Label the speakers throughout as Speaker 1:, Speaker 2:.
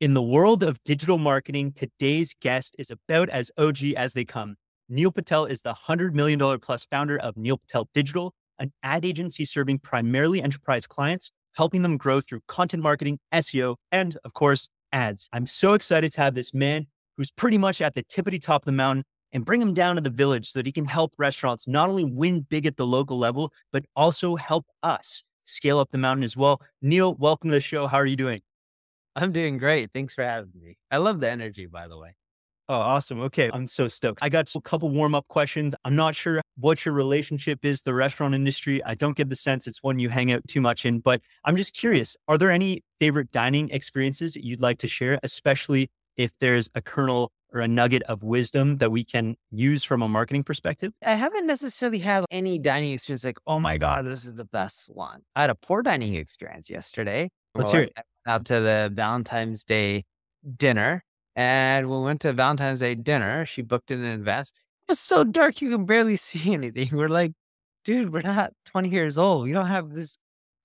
Speaker 1: In the world of digital marketing, today's guest is about as OG as they come. Neil Patel is the $100 million plus founder of Neil Patel Digital, an ad agency serving primarily enterprise clients, helping them grow through content marketing, SEO, and of course, ads. I'm so excited to have this man who's pretty much at the tippity top of the mountain and bring him down to the village so that he can help restaurants not only win big at the local level, but also help us scale up the mountain as well. Neil, welcome to the show. How are you doing?
Speaker 2: I'm doing great. Thanks for having me. I love the energy, by the way.
Speaker 1: Oh, awesome. Okay. I'm so stoked. I got a couple warm up questions. I'm not sure what your relationship is, the restaurant industry. I don't get the sense it's one you hang out too much in, but I'm just curious. Are there any favorite dining experiences you'd like to share, especially if there's a kernel or a nugget of wisdom that we can use from a marketing perspective?
Speaker 2: I haven't necessarily had any dining experience like, oh my God, this is the best one. I had a poor dining experience yesterday.
Speaker 1: Let's hear it
Speaker 2: out to the Valentine's Day dinner. And we went to Valentine's Day dinner. She booked in advance. It was so dark you can barely see anything. We're like, dude, we're not 20 years old. We don't have this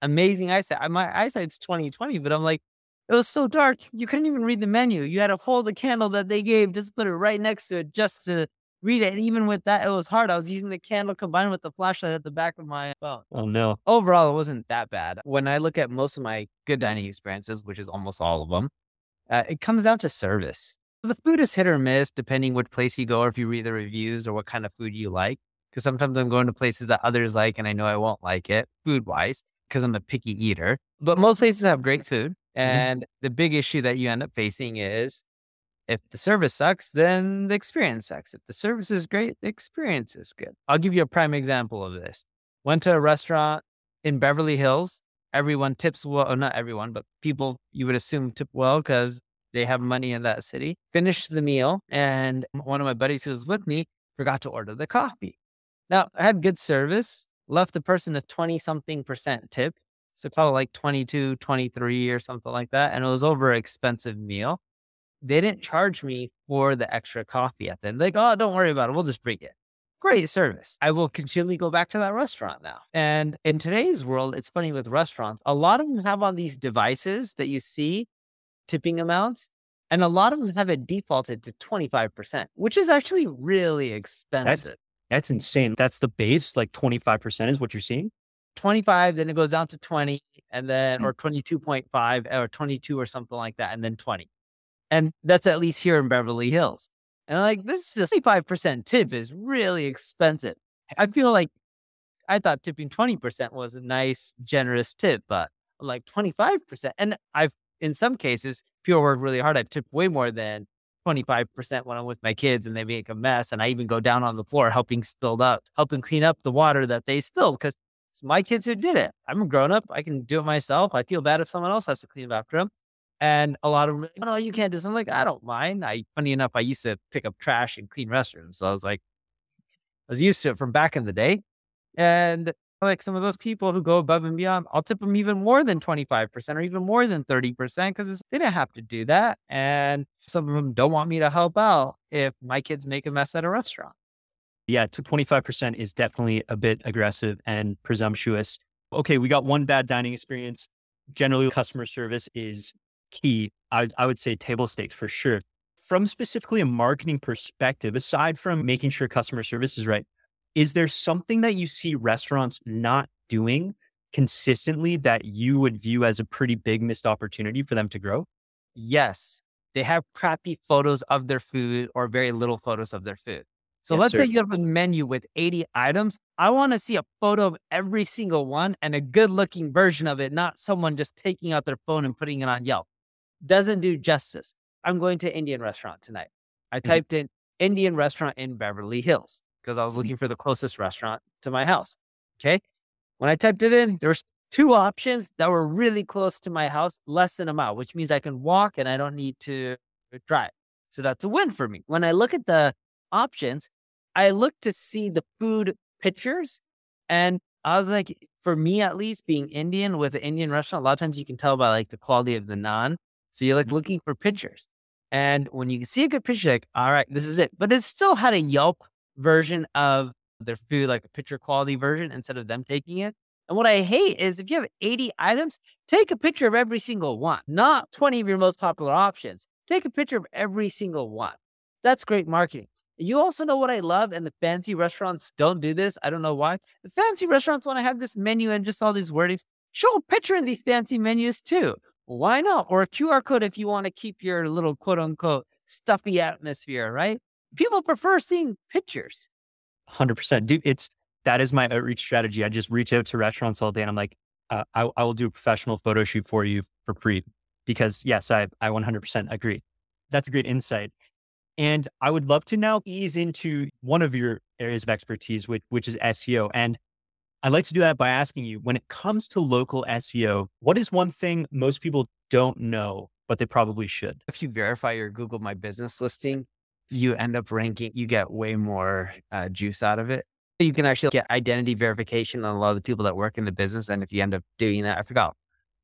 Speaker 2: amazing eyesight. My eyesight's 2020, but I'm like, it was so dark. You couldn't even read the menu. You had to hold the candle that they gave, just put it right next to it just to read it. And even with that, it was hard. I was using the candle combined with the flashlight at the back of my phone.
Speaker 1: Oh no.
Speaker 2: Overall, it wasn't that bad. When I look at most of my good dining experiences, which is almost all of them, uh, it comes down to service. The food is hit or miss depending which place you go or if you read the reviews or what kind of food you like. Because sometimes I'm going to places that others like and I know I won't like it food wise because I'm a picky eater. But most places have great food. Mm-hmm. And mm-hmm. the big issue that you end up facing is if the service sucks, then the experience sucks. If the service is great, the experience is good. I'll give you a prime example of this. Went to a restaurant in Beverly Hills. Everyone tips well, or not everyone, but people you would assume tip well because they have money in that city. Finished the meal, and one of my buddies who was with me forgot to order the coffee. Now, I had good service, left the person a 20 something percent tip. So probably like 22, 23 or something like that. And it was over an expensive meal they didn't charge me for the extra coffee at the end. Like, oh, don't worry about it. We'll just bring it. Great service. I will continually go back to that restaurant now. And in today's world, it's funny with restaurants, a lot of them have on these devices that you see tipping amounts, and a lot of them have it defaulted to 25%, which is actually really expensive.
Speaker 1: That's, that's insane. That's the base, like 25% is what you're seeing?
Speaker 2: 25, then it goes down to 20, and then, mm. or 22.5 or 22 or something like that, and then 20. And that's at least here in Beverly Hills. And I'm like, this is just 5% tip is really expensive. I feel like I thought tipping 20% was a nice, generous tip, but like 25%. And I've, in some cases, people work really hard. I tip way more than 25% when I'm with my kids and they make a mess. And I even go down on the floor helping spilled up, helping clean up the water that they spilled because it's my kids who did it. I'm a grown up. I can do it myself. I feel bad if someone else has to clean up after them. And a lot of them, no, oh, you can't do something. like, I don't mind. I, funny enough, I used to pick up trash and clean restrooms. So I was like, I was used to it from back in the day. And like some of those people who go above and beyond, I'll tip them even more than 25% or even more than 30% because they didn't have to do that. And some of them don't want me to help out if my kids make a mess at a restaurant.
Speaker 1: Yeah, to 25% is definitely a bit aggressive and presumptuous. Okay, we got one bad dining experience. Generally, customer service is key. I, I would say table stakes for sure. From specifically a marketing perspective, aside from making sure customer service is right, is there something that you see restaurants not doing consistently that you would view as a pretty big missed opportunity for them to grow?
Speaker 2: Yes. They have crappy photos of their food or very little photos of their food. So yes, let's sir. say you have a menu with 80 items. I want to see a photo of every single one and a good looking version of it, not someone just taking out their phone and putting it on Yelp doesn't do justice. I'm going to Indian restaurant tonight. I mm-hmm. typed in Indian restaurant in Beverly Hills because I was mm-hmm. looking for the closest restaurant to my house. Okay. When I typed it in, there was two options that were really close to my house, less than a mile, which means I can walk and I don't need to drive. So that's a win for me. When I look at the options, I look to see the food pictures and I was like, for me at least, being Indian with an Indian restaurant, a lot of times you can tell by like the quality of the naan. So you're like mm-hmm. looking for pictures. And when you see a good picture, like, all right, this is it. But it still had a Yelp version of their food, like a picture quality version instead of them taking it. And what I hate is if you have 80 items, take a picture of every single one, not 20 of your most popular options. Take a picture of every single one. That's great marketing. You also know what I love, and the fancy restaurants don't do this. I don't know why. The fancy restaurants want to have this menu and just all these wordings. Show a picture in these fancy menus too. Why not? Or a QR code if you want to keep your little quote unquote stuffy atmosphere, right? People prefer seeing pictures.
Speaker 1: 100%. Dude, it's that is my outreach strategy. I just reach out to restaurants all day and I'm like, uh, I, I will do a professional photo shoot for you for free because yes, I, I 100% agree. That's a great insight. And I would love to now ease into one of your areas of expertise, which, which is SEO. And I'd like to do that by asking you when it comes to local SEO, what is one thing most people don't know, but they probably should?
Speaker 2: If you verify your Google My Business listing, you end up ranking, you get way more uh, juice out of it. You can actually get identity verification on a lot of the people that work in the business. And if you end up doing that, I forgot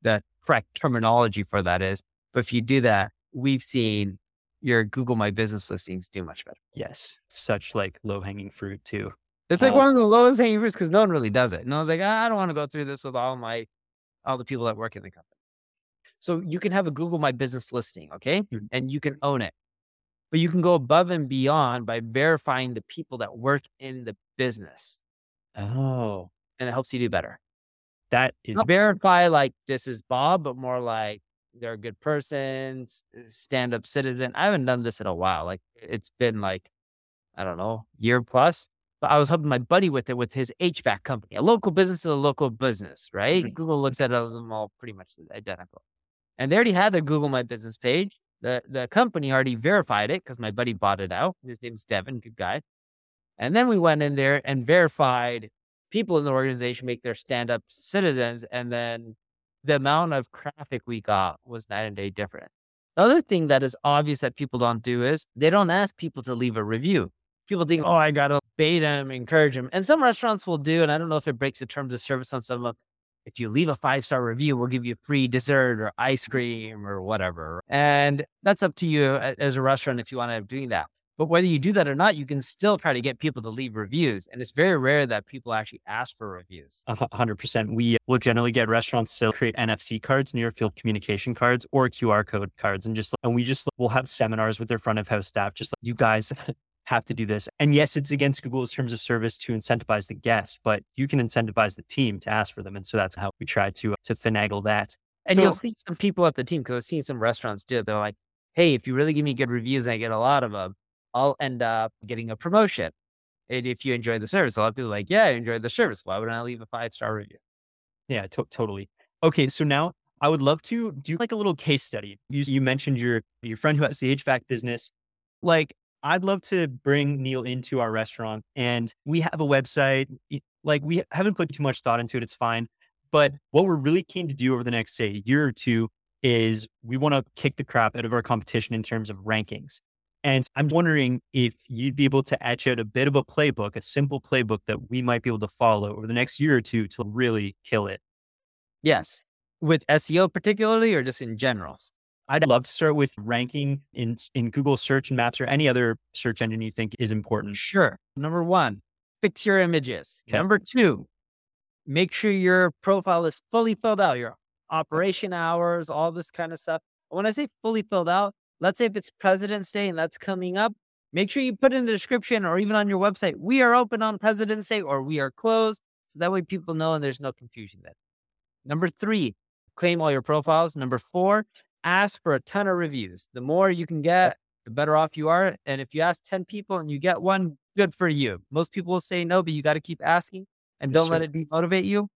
Speaker 2: the correct terminology for that is, but if you do that, we've seen your Google My Business listings do much better.
Speaker 1: Yes. Such like low hanging fruit too.
Speaker 2: It's like um, one of the lowest hanging fruits because no one really does it. And I was like, I don't want to go through this with all my, all the people that work in the company. So you can have a Google My Business listing, okay? Mm-hmm. And you can own it. But you can go above and beyond by verifying the people that work in the business.
Speaker 1: Oh.
Speaker 2: And it helps you do better.
Speaker 1: That is
Speaker 2: Not verify like this is Bob, but more like they're a good person, stand up citizen. I haven't done this in a while. Like it's been like, I don't know, year plus. But I was helping my buddy with it with his HVAC company, a local business to a local business, right? Mm-hmm. Google looks at them all pretty much identical. And they already had their Google My Business page. The the company already verified it because my buddy bought it out. His name's Devin, good guy. And then we went in there and verified people in the organization make their stand up citizens. And then the amount of traffic we got was night and day different. The other thing that is obvious that people don't do is they don't ask people to leave a review. People think, oh, I got to bait them, encourage them. And some restaurants will do, and I don't know if it breaks the terms of service on some of them. If you leave a five star review, we'll give you a free dessert or ice cream or whatever. And that's up to you as a restaurant if you want to end up doing that. But whether you do that or not, you can still try to get people to leave reviews. And it's very rare that people actually ask for reviews.
Speaker 1: hundred percent. We will generally get restaurants to create NFC cards, near field communication cards or QR code cards. And just, and we just, we'll have seminars with their front of house staff. Just like you guys have to do this. And yes, it's against Google's terms of service to incentivize the guests, but you can incentivize the team to ask for them. And so that's how we try to, uh, to finagle that.
Speaker 2: And so, you'll see some people at the team because I've seen some restaurants do it. They're like, hey, if you really give me good reviews and I get a lot of them, I'll end up getting a promotion. And if you enjoy the service, a lot of people are like, yeah, I enjoyed the service. Why wouldn't I leave a five star review?
Speaker 1: Yeah, to- totally. Okay, so now I would love to do like a little case study. You, you mentioned your your friend who has the HVAC business. Like, I'd love to bring Neil into our restaurant, and we have a website. Like, we haven't put too much thought into it. It's fine, but what we're really keen to do over the next say year or two is we want to kick the crap out of our competition in terms of rankings. And I'm wondering if you'd be able to etch out a bit of a playbook, a simple playbook that we might be able to follow over the next year or two to really kill it.
Speaker 2: Yes. With SEO particularly or just in general?
Speaker 1: I'd love to start with ranking in in Google search and maps or any other search engine you think is important.
Speaker 2: Sure. Number one, fix your images. Okay. Number two, make sure your profile is fully filled out, your operation hours, all this kind of stuff. When I say fully filled out, let's say if it's President's Day and that's coming up, make sure you put in the description or even on your website, we are open on President's Day or we are closed. So that way people know and there's no confusion then. Number three, claim all your profiles. Number four, ask for a ton of reviews. The more you can get, the better off you are. And if you ask 10 people and you get one, good for you. Most people will say no, but you got to keep asking and don't let it demotivate you.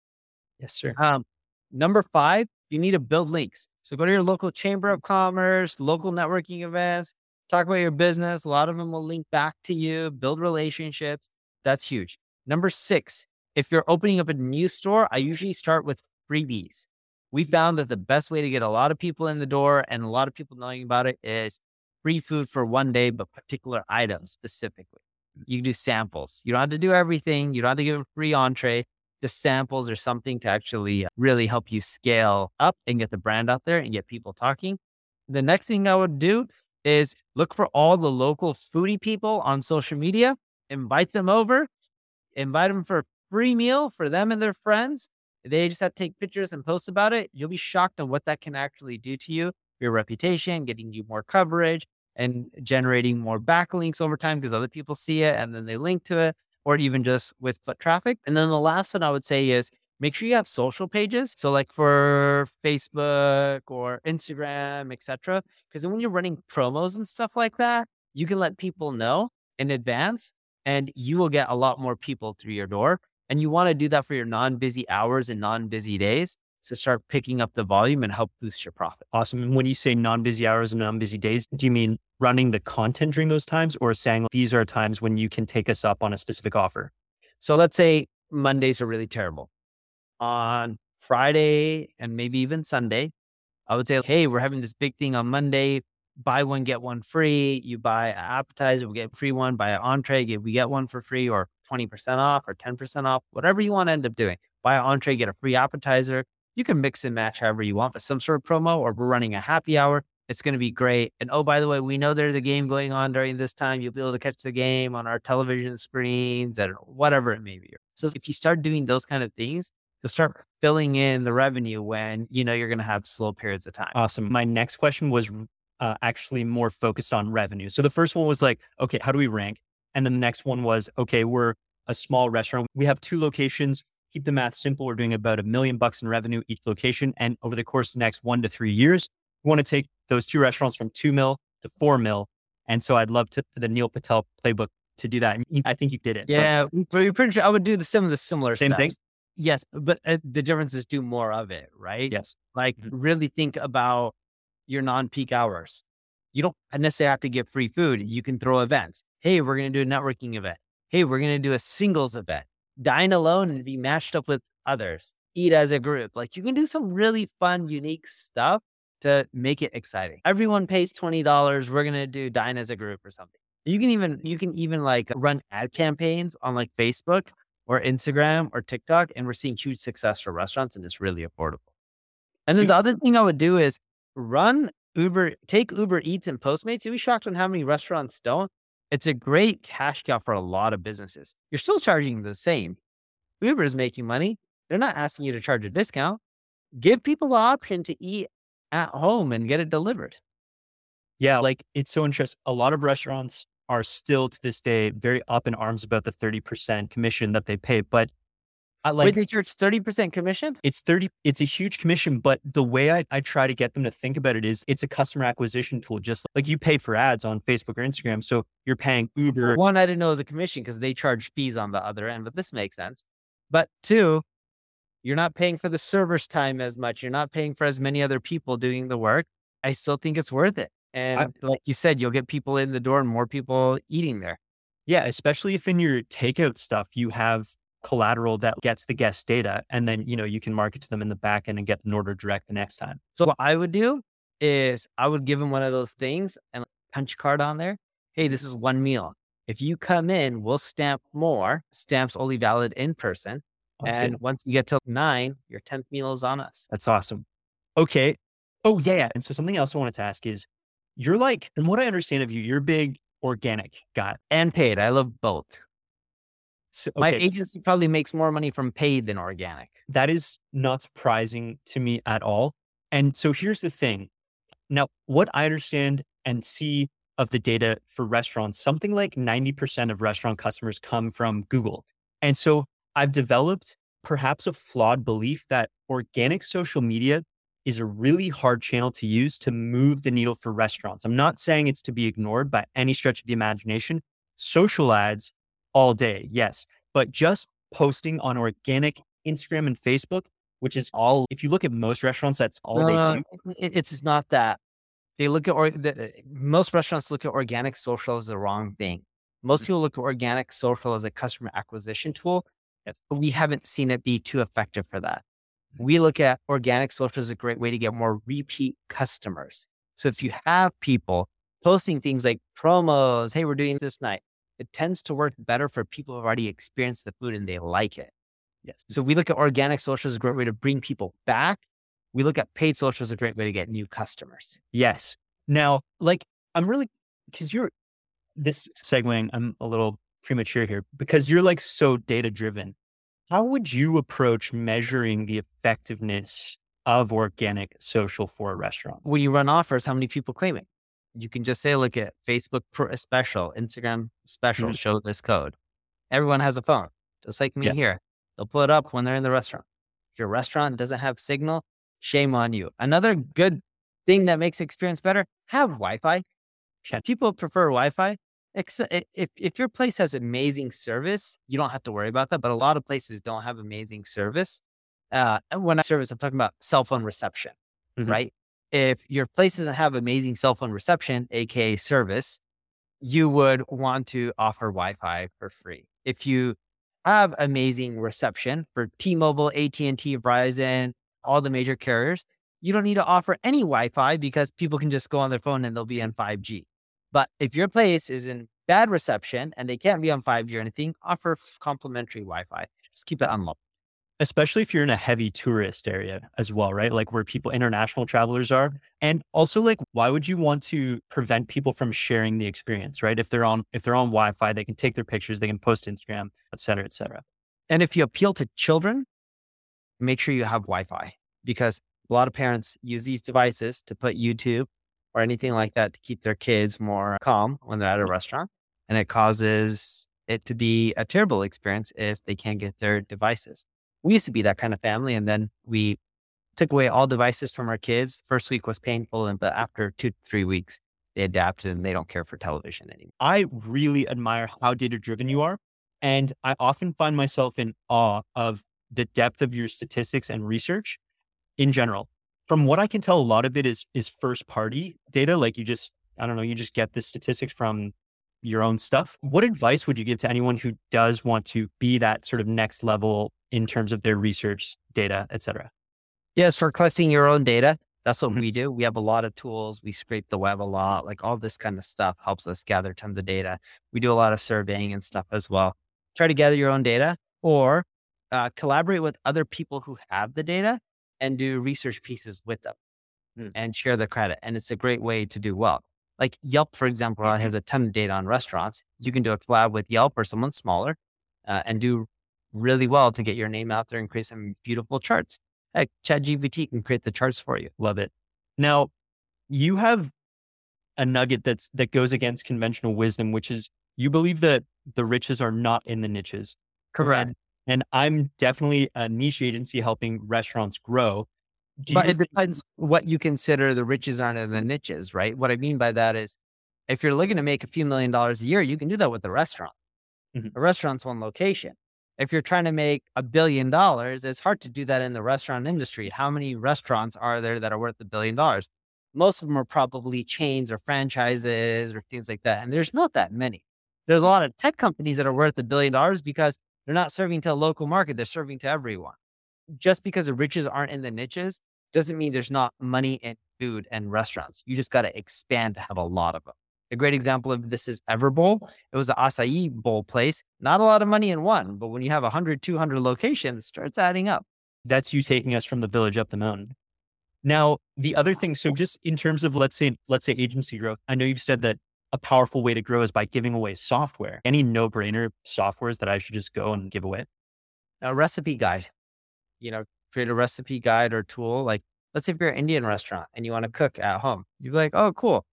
Speaker 1: Yes, sir.
Speaker 2: Um, number five, you need to build links. So go to your local chamber of commerce, local networking events, talk about your business. A lot of them will link back to you, build relationships. That's huge. Number six, if you're opening up a new store, I usually start with freebies. We found that the best way to get a lot of people in the door and a lot of people knowing about it is free food for one day, but particular items specifically. You do samples. You don't have to do everything. You don't have to give a free entree just samples or something to actually uh, really help you scale up and get the brand out there and get people talking. The next thing I would do is look for all the local foodie people on social media, invite them over, invite them for a free meal for them and their friends, They just have to take pictures and post about it. You'll be shocked on what that can actually do to you, your reputation, getting you more coverage and generating more backlinks over time because other people see it and then they link to it, or even just with foot traffic. And then the last one I would say is make sure you have social pages. So like for Facebook or Instagram, etc. Because when you're running promos and stuff like that, you can let people know in advance and you will get a lot more people through your door. And you want to do that for your non-busy hours and non-busy days to start picking up the volume and help boost your profit.
Speaker 1: Awesome. And when you say non-busy hours and non-busy days, do you mean running the content during those times or saying these are times when you can take us up on a specific offer?
Speaker 2: So let's say Mondays are really terrible. On Friday and maybe even Sunday, I would say, hey, we're having this big thing on Monday. Buy one, get one free. You buy an appetizer, we get free one. Buy an entree, we get one for free or 20% off or 10% off, whatever you want to end up doing. Buy an entree, get a free appetizer. You can mix and match however you want, but some sort of promo or we're running a happy hour. It's going to be great. And oh, by the way, we know there's a game going on during this time. You'll be able to catch the game on our television screens and whatever it may be. So if you start doing those kind of things, you'll start filling in the revenue when you know you're going to have slow periods of time.
Speaker 1: Awesome. My next question was uh, actually more focused on revenue. So the first one was like, okay, how do we rank? And then the next one was, okay, we're a small restaurant. We have two locations. Keep the math simple. We're doing about a million bucks in revenue each location. And over the course of the next one to three years, we want to take those two restaurants from two mil to four mil. And so I'd love to the Neil Patel playbook to do that. And I think you did it.
Speaker 2: Yeah, but you're pretty sure I would do the some of the similar
Speaker 1: same thing.
Speaker 2: Yes, but uh, the difference is do more of it, right?
Speaker 1: Yes.
Speaker 2: Like mm-hmm. really think about your non-peak hours. You don't necessarily have to get free food. You can throw events. Hey, we're going to do a networking event hey, we're going to do a singles event, dine alone and be matched up with others, eat as a group. Like you can do some really fun, unique stuff to make it exciting. Everyone pays $20. We're going to do dine as a group or something. You can even, you can even like run ad campaigns on like Facebook or Instagram or TikTok. And we're seeing huge success for restaurants and it's really affordable. And then the other thing I would do is run Uber, take Uber Eats and Postmates. You'd be shocked on how many restaurants don't. It's a great cash cow for a lot of businesses. You're still charging the same. Uber is making money. They're not asking you to charge a discount. Give people the option to eat at home and get it delivered.
Speaker 1: Yeah, like it's so interesting. A lot of restaurants are still to this day very up in arms about the 30% commission that they pay. But
Speaker 2: I like Wait, they charge 30% commission?
Speaker 1: It's 30, it's a huge commission, but the way I, I try to get them to think about it is it's a customer acquisition tool, just like you pay for ads on Facebook or Instagram. So you're paying Uber.
Speaker 2: One, I didn't know it was a commission because they charge fees on the other end, but this makes sense. But two, you're not paying for the server's time as much. You're not paying for as many other people doing the work. I still think it's worth it. And I, like you said, you'll get people in the door and more people eating there.
Speaker 1: Yeah, especially if in your takeout stuff you have collateral that gets the guest data and then you know you can market to them in the back end and get an order direct the next time.
Speaker 2: So what i would do is i would give them one of those things and punch card on there hey this is one meal. If you come in we'll stamp more stamps only valid in person oh, that's and good. once you get to nine your 10th meal is on us.
Speaker 1: That's awesome. Okay. Oh yeah and so something else i wanted to ask is you're like and what i understand of you you're big organic guy.
Speaker 2: And paid i love both so, okay. My agency probably makes more money from paid than organic.
Speaker 1: That is not surprising to me at all. And so here's the thing. Now, what I understand and see of the data for restaurants, something like 90% of restaurant customers come from Google. And so I've developed perhaps a flawed belief that organic social media is a really hard channel to use to move the needle for restaurants. I'm not saying it's to be ignored by any stretch of the imagination. Social ads all day. Yes. But just posting on organic Instagram and Facebook, which is all, if you look at most restaurants, that's all no, they do.
Speaker 2: It's not that. They look at, or the, most restaurants look at organic social as the wrong thing. Most mm. people look at organic social as a customer acquisition tool. But we haven't seen it be too effective for that. We look at organic social as a great way to get more repeat customers. So if you have people posting things like promos, hey, we're doing this night, it tends to work better for people who've already experienced the food and they like it. Yes. So we look at organic social as a great way to bring people back. We look at paid social as a great way to get new customers.
Speaker 1: Yes. Now, like I'm really because you're this segueing, I'm a little premature here because you're like so data driven. How would you approach measuring the effectiveness of organic social for a restaurant?
Speaker 2: When you run offers, how many people claim it? You can just say, look at Facebook special, Instagram special,
Speaker 1: Mhm.
Speaker 2: show this code. Everyone has a phone, just like me
Speaker 1: Yeah.
Speaker 2: here. They'll pull it up when they're in the restaurant. If your restaurant doesn't have signal, shame on you. Another good thing that makes experience better, have Wi-Fi.
Speaker 1: Okay.
Speaker 2: People prefer Wi-Fi. Except if, if your place has amazing service, you don't have to worry about that. But a lot of places don't have amazing service. Uh, and when I service, I'm talking about cell phone reception,
Speaker 1: Mhm.
Speaker 2: right? If your place doesn't have amazing cell phone reception, aka service, you would want to offer Wi-Fi for free. If you have amazing reception for T-Mobile, AT&T, Verizon, all the major carriers, you don't need to offer any Wi-Fi because people can just go on their phone and they'll be on 5G. But if your place is in bad reception and they can't be on 5G or anything, offer complimentary Wi-Fi. Just keep it unlocked.
Speaker 1: Especially if you're in a heavy tourist area as well, right? Like where people, international travelers are. And also like, why would you want to prevent people from sharing the experience, right? If they're on, if they're on Wi-Fi, they can take their pictures, they can post Instagram, et cetera, et cetera.
Speaker 2: And if you appeal to children, make sure you have Wi-Fi because a lot of parents use these devices to put YouTube or anything like that to keep their kids more calm when they're at a mm-hmm. restaurant. And it causes it to be a terrible experience if they can't get their devices. We used to be that kind of family. And then we took away all devices from our kids. First week was painful. And but after two, three weeks, they adapted and they don't care for television anymore.
Speaker 1: I really admire how data driven you are. And I often find myself in awe of the depth of your statistics and research in general. From what I can tell, a lot of it is is first party data. Like you just, I don't know, you just get the statistics from your own stuff. What advice would you give to anyone who does want to be that sort of next level in terms of their research data, et cetera?
Speaker 2: Yeah, start collecting your own data. That's what
Speaker 1: Mhm.
Speaker 2: we do. We have a lot of tools. We scrape the web a lot. Like all this kind of stuff helps us gather tons of data. We do a lot of surveying and stuff as well. Try to gather your own data or uh, collaborate with other people who have the data and do research pieces with them
Speaker 1: Hmm.
Speaker 2: and share the credit. And it's a great way to do well. Like Yelp, for example, has a ton of data on restaurants. You can do a collab with Yelp or someone smaller uh, and do really well to get your name out there and create some beautiful charts. Heck, ChatGPT can create the charts for you.
Speaker 1: Love it. Now, you have a nugget that's that goes against conventional wisdom, which is you believe that the riches are not in the niches. And, and I'm definitely a niche agency helping restaurants grow. Do
Speaker 2: But it depends what you consider the riches aren't in the niches, right? What I mean by that is if you're looking to make a few million dollars a year, you can do that with a restaurant.
Speaker 1: Mhm.
Speaker 2: A restaurant's one location. If you're trying to make a billion dollars, it's hard to do that in the restaurant industry. How many restaurants are there that are worth a billion dollars? Most of them are probably chains or franchises or things like that. And there's not that many. There's a mm. lot of tech companies that are worth a billion dollars because they're not serving to a local market, they're serving to everyone. Just because the riches aren't in the niches doesn't mean there's not money in food and restaurants. You just got to expand to have a lot of them. A great example of this is Everbowl. It was an acai bowl place. Not a lot of money in one, but when you have 100, 200 locations, it starts adding up.
Speaker 1: that's you taking us from the village up the mountain. Now, the other thing, so just in terms of let's say let's say agency growth, I know you've said that a powerful way to grow is by giving away software. Any no-brainer softwares that I should just go and give away?
Speaker 2: A recipe guide, you know, create a recipe guide or tool. Like, let's say if you're an Indian restaurant and you want to cook at home, you'd be like, oh, cool.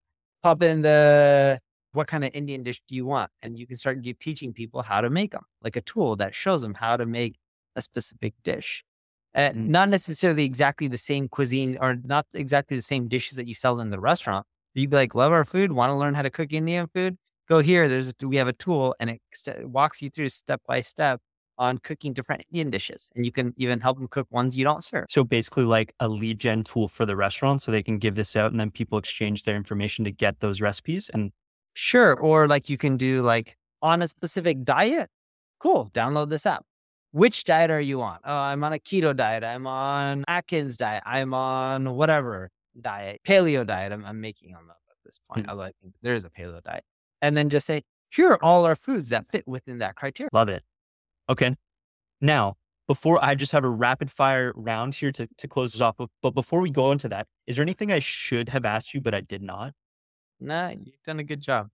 Speaker 2: Pop in the what kind of Indian dish do you want? And you can start give, teaching people how to make them, like a tool that shows them how to make a specific dish. Uh,
Speaker 1: Mm.
Speaker 2: Not necessarily exactly the same cuisine or not exactly the same dishes that you sell in the restaurant. You'd be like, love our food, want to learn how to cook Indian food? Go here. There's we have a tool and it st- walks you through step by step on cooking different Indian dishes, and you can even help them cook ones you don't serve.
Speaker 1: So basically like a lead gen tool for the restaurant so they can give this out and then people exchange their information to get those recipes and
Speaker 2: Sure. Or like you can do like on a specific diet. Cool. Download this app. Which diet are you on? Oh, I'm on a keto diet. I'm on Atkins diet. I'm on whatever diet, paleo diet. I'm, I'm making on that at this point.
Speaker 1: Mm.
Speaker 2: Although I think there is a paleo diet. And then just say, here are all our foods that fit within that criteria.
Speaker 1: love it. Okay. Now, before I just have a rapid fire round here to, to close this off, but- before we go into that, is there anything I should have asked you, but I did not?
Speaker 2: Nah, you've done a good job.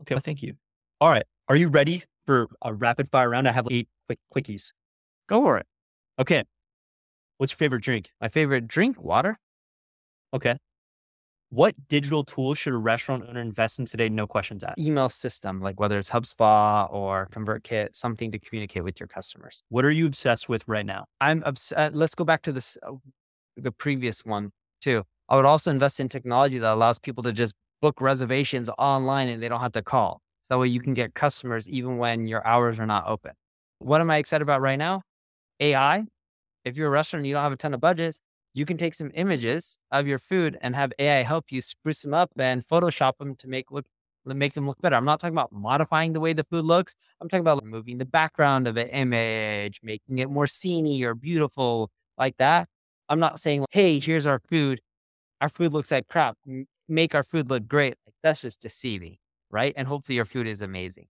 Speaker 1: Okay, well, thank you. All right. Are you ready for a rapid fire round? I have eight quick quickies.
Speaker 2: Go for it.
Speaker 1: Okay. What's your favorite drink?
Speaker 2: My favorite drink, water.
Speaker 1: Okay. What digital tool should a restaurant owner invest in today? No questions asked.
Speaker 2: Email system, like whether it's HubSpot or ConvertKit, something to communicate with your customers.
Speaker 1: What are you obsessed with right now?
Speaker 2: I'm upset. Let's go back to this, uh, the previous one too. I would also invest in technology that allows people to just book reservations online and they don't have to call. So that way you can get customers even when your hours are not open. What am I excited about right now? AI. If you're a restaurant and you don't have a ton of budgets, you can take some images of your food and have AI help you spruce them up and Photoshop them to make look make them look better. I'm not talking about modifying the way the food looks. I'm talking about removing the background of an image, making it more sceney or beautiful like that. I'm not saying, hey, here's our food. Our food looks like crap. Make our food look great. Like, that's just deceiving, right? And hopefully your food is amazing.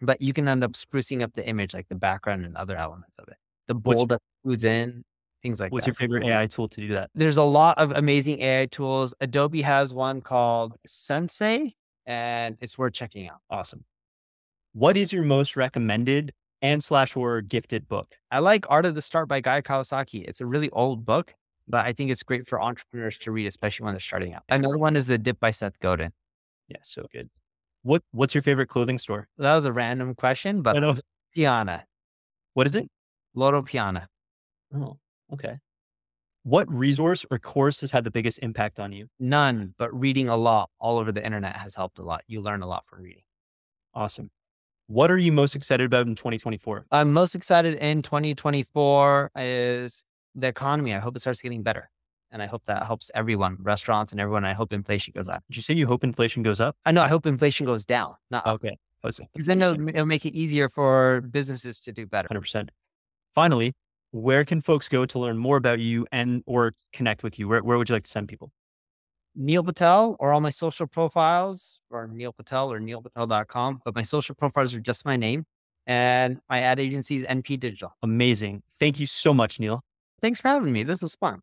Speaker 2: But you can end up sprucing up the image, like the background and other elements of it. The bowl
Speaker 1: What's-
Speaker 2: that food's in, things like
Speaker 1: What's
Speaker 2: that.
Speaker 1: your favorite AI tool to do that?
Speaker 2: There's a lot of amazing AI tools. Adobe has one called Sensei, and it's worth checking out.
Speaker 1: Awesome. What is your most recommended and slash or gifted book?
Speaker 2: I like Art of the Start by Guy Kawasaki. It's a really old book, but I think it's great for entrepreneurs to read, especially when they're starting out. Another one is The Dip by Seth Godin.
Speaker 1: Yeah, so good. What What's your favorite clothing store?
Speaker 2: That was a random question, but. Piana,
Speaker 1: What is it?
Speaker 2: Loro Piana.
Speaker 1: Oh, okay. What resource or course has had the biggest impact on you?
Speaker 2: None, but reading a lot all over the internet has helped a lot. You learn a lot from reading.
Speaker 1: Awesome. What are you most excited about in 2024?
Speaker 2: I'm most excited in 2024 is the economy. I hope it starts getting better. And I hope that helps everyone, restaurants and everyone. I hope inflation goes up.
Speaker 1: Did you say you hope inflation goes up?
Speaker 2: I know. I hope inflation goes down, not.
Speaker 1: Okay. I was-
Speaker 2: 'Cause Then it'll, it'll make it easier for businesses to do better.
Speaker 1: 100%. Finally, where can folks go to learn more about you and or connect with you? Where, where would you like to send people?
Speaker 2: Neil Patel or all my social profiles or Neil Patel or neilpatel.com. But my social profiles are just my name and my ad agency is NP Digital.
Speaker 1: Amazing. Thank you so much, Neil.
Speaker 2: Thanks for having me. This was fun.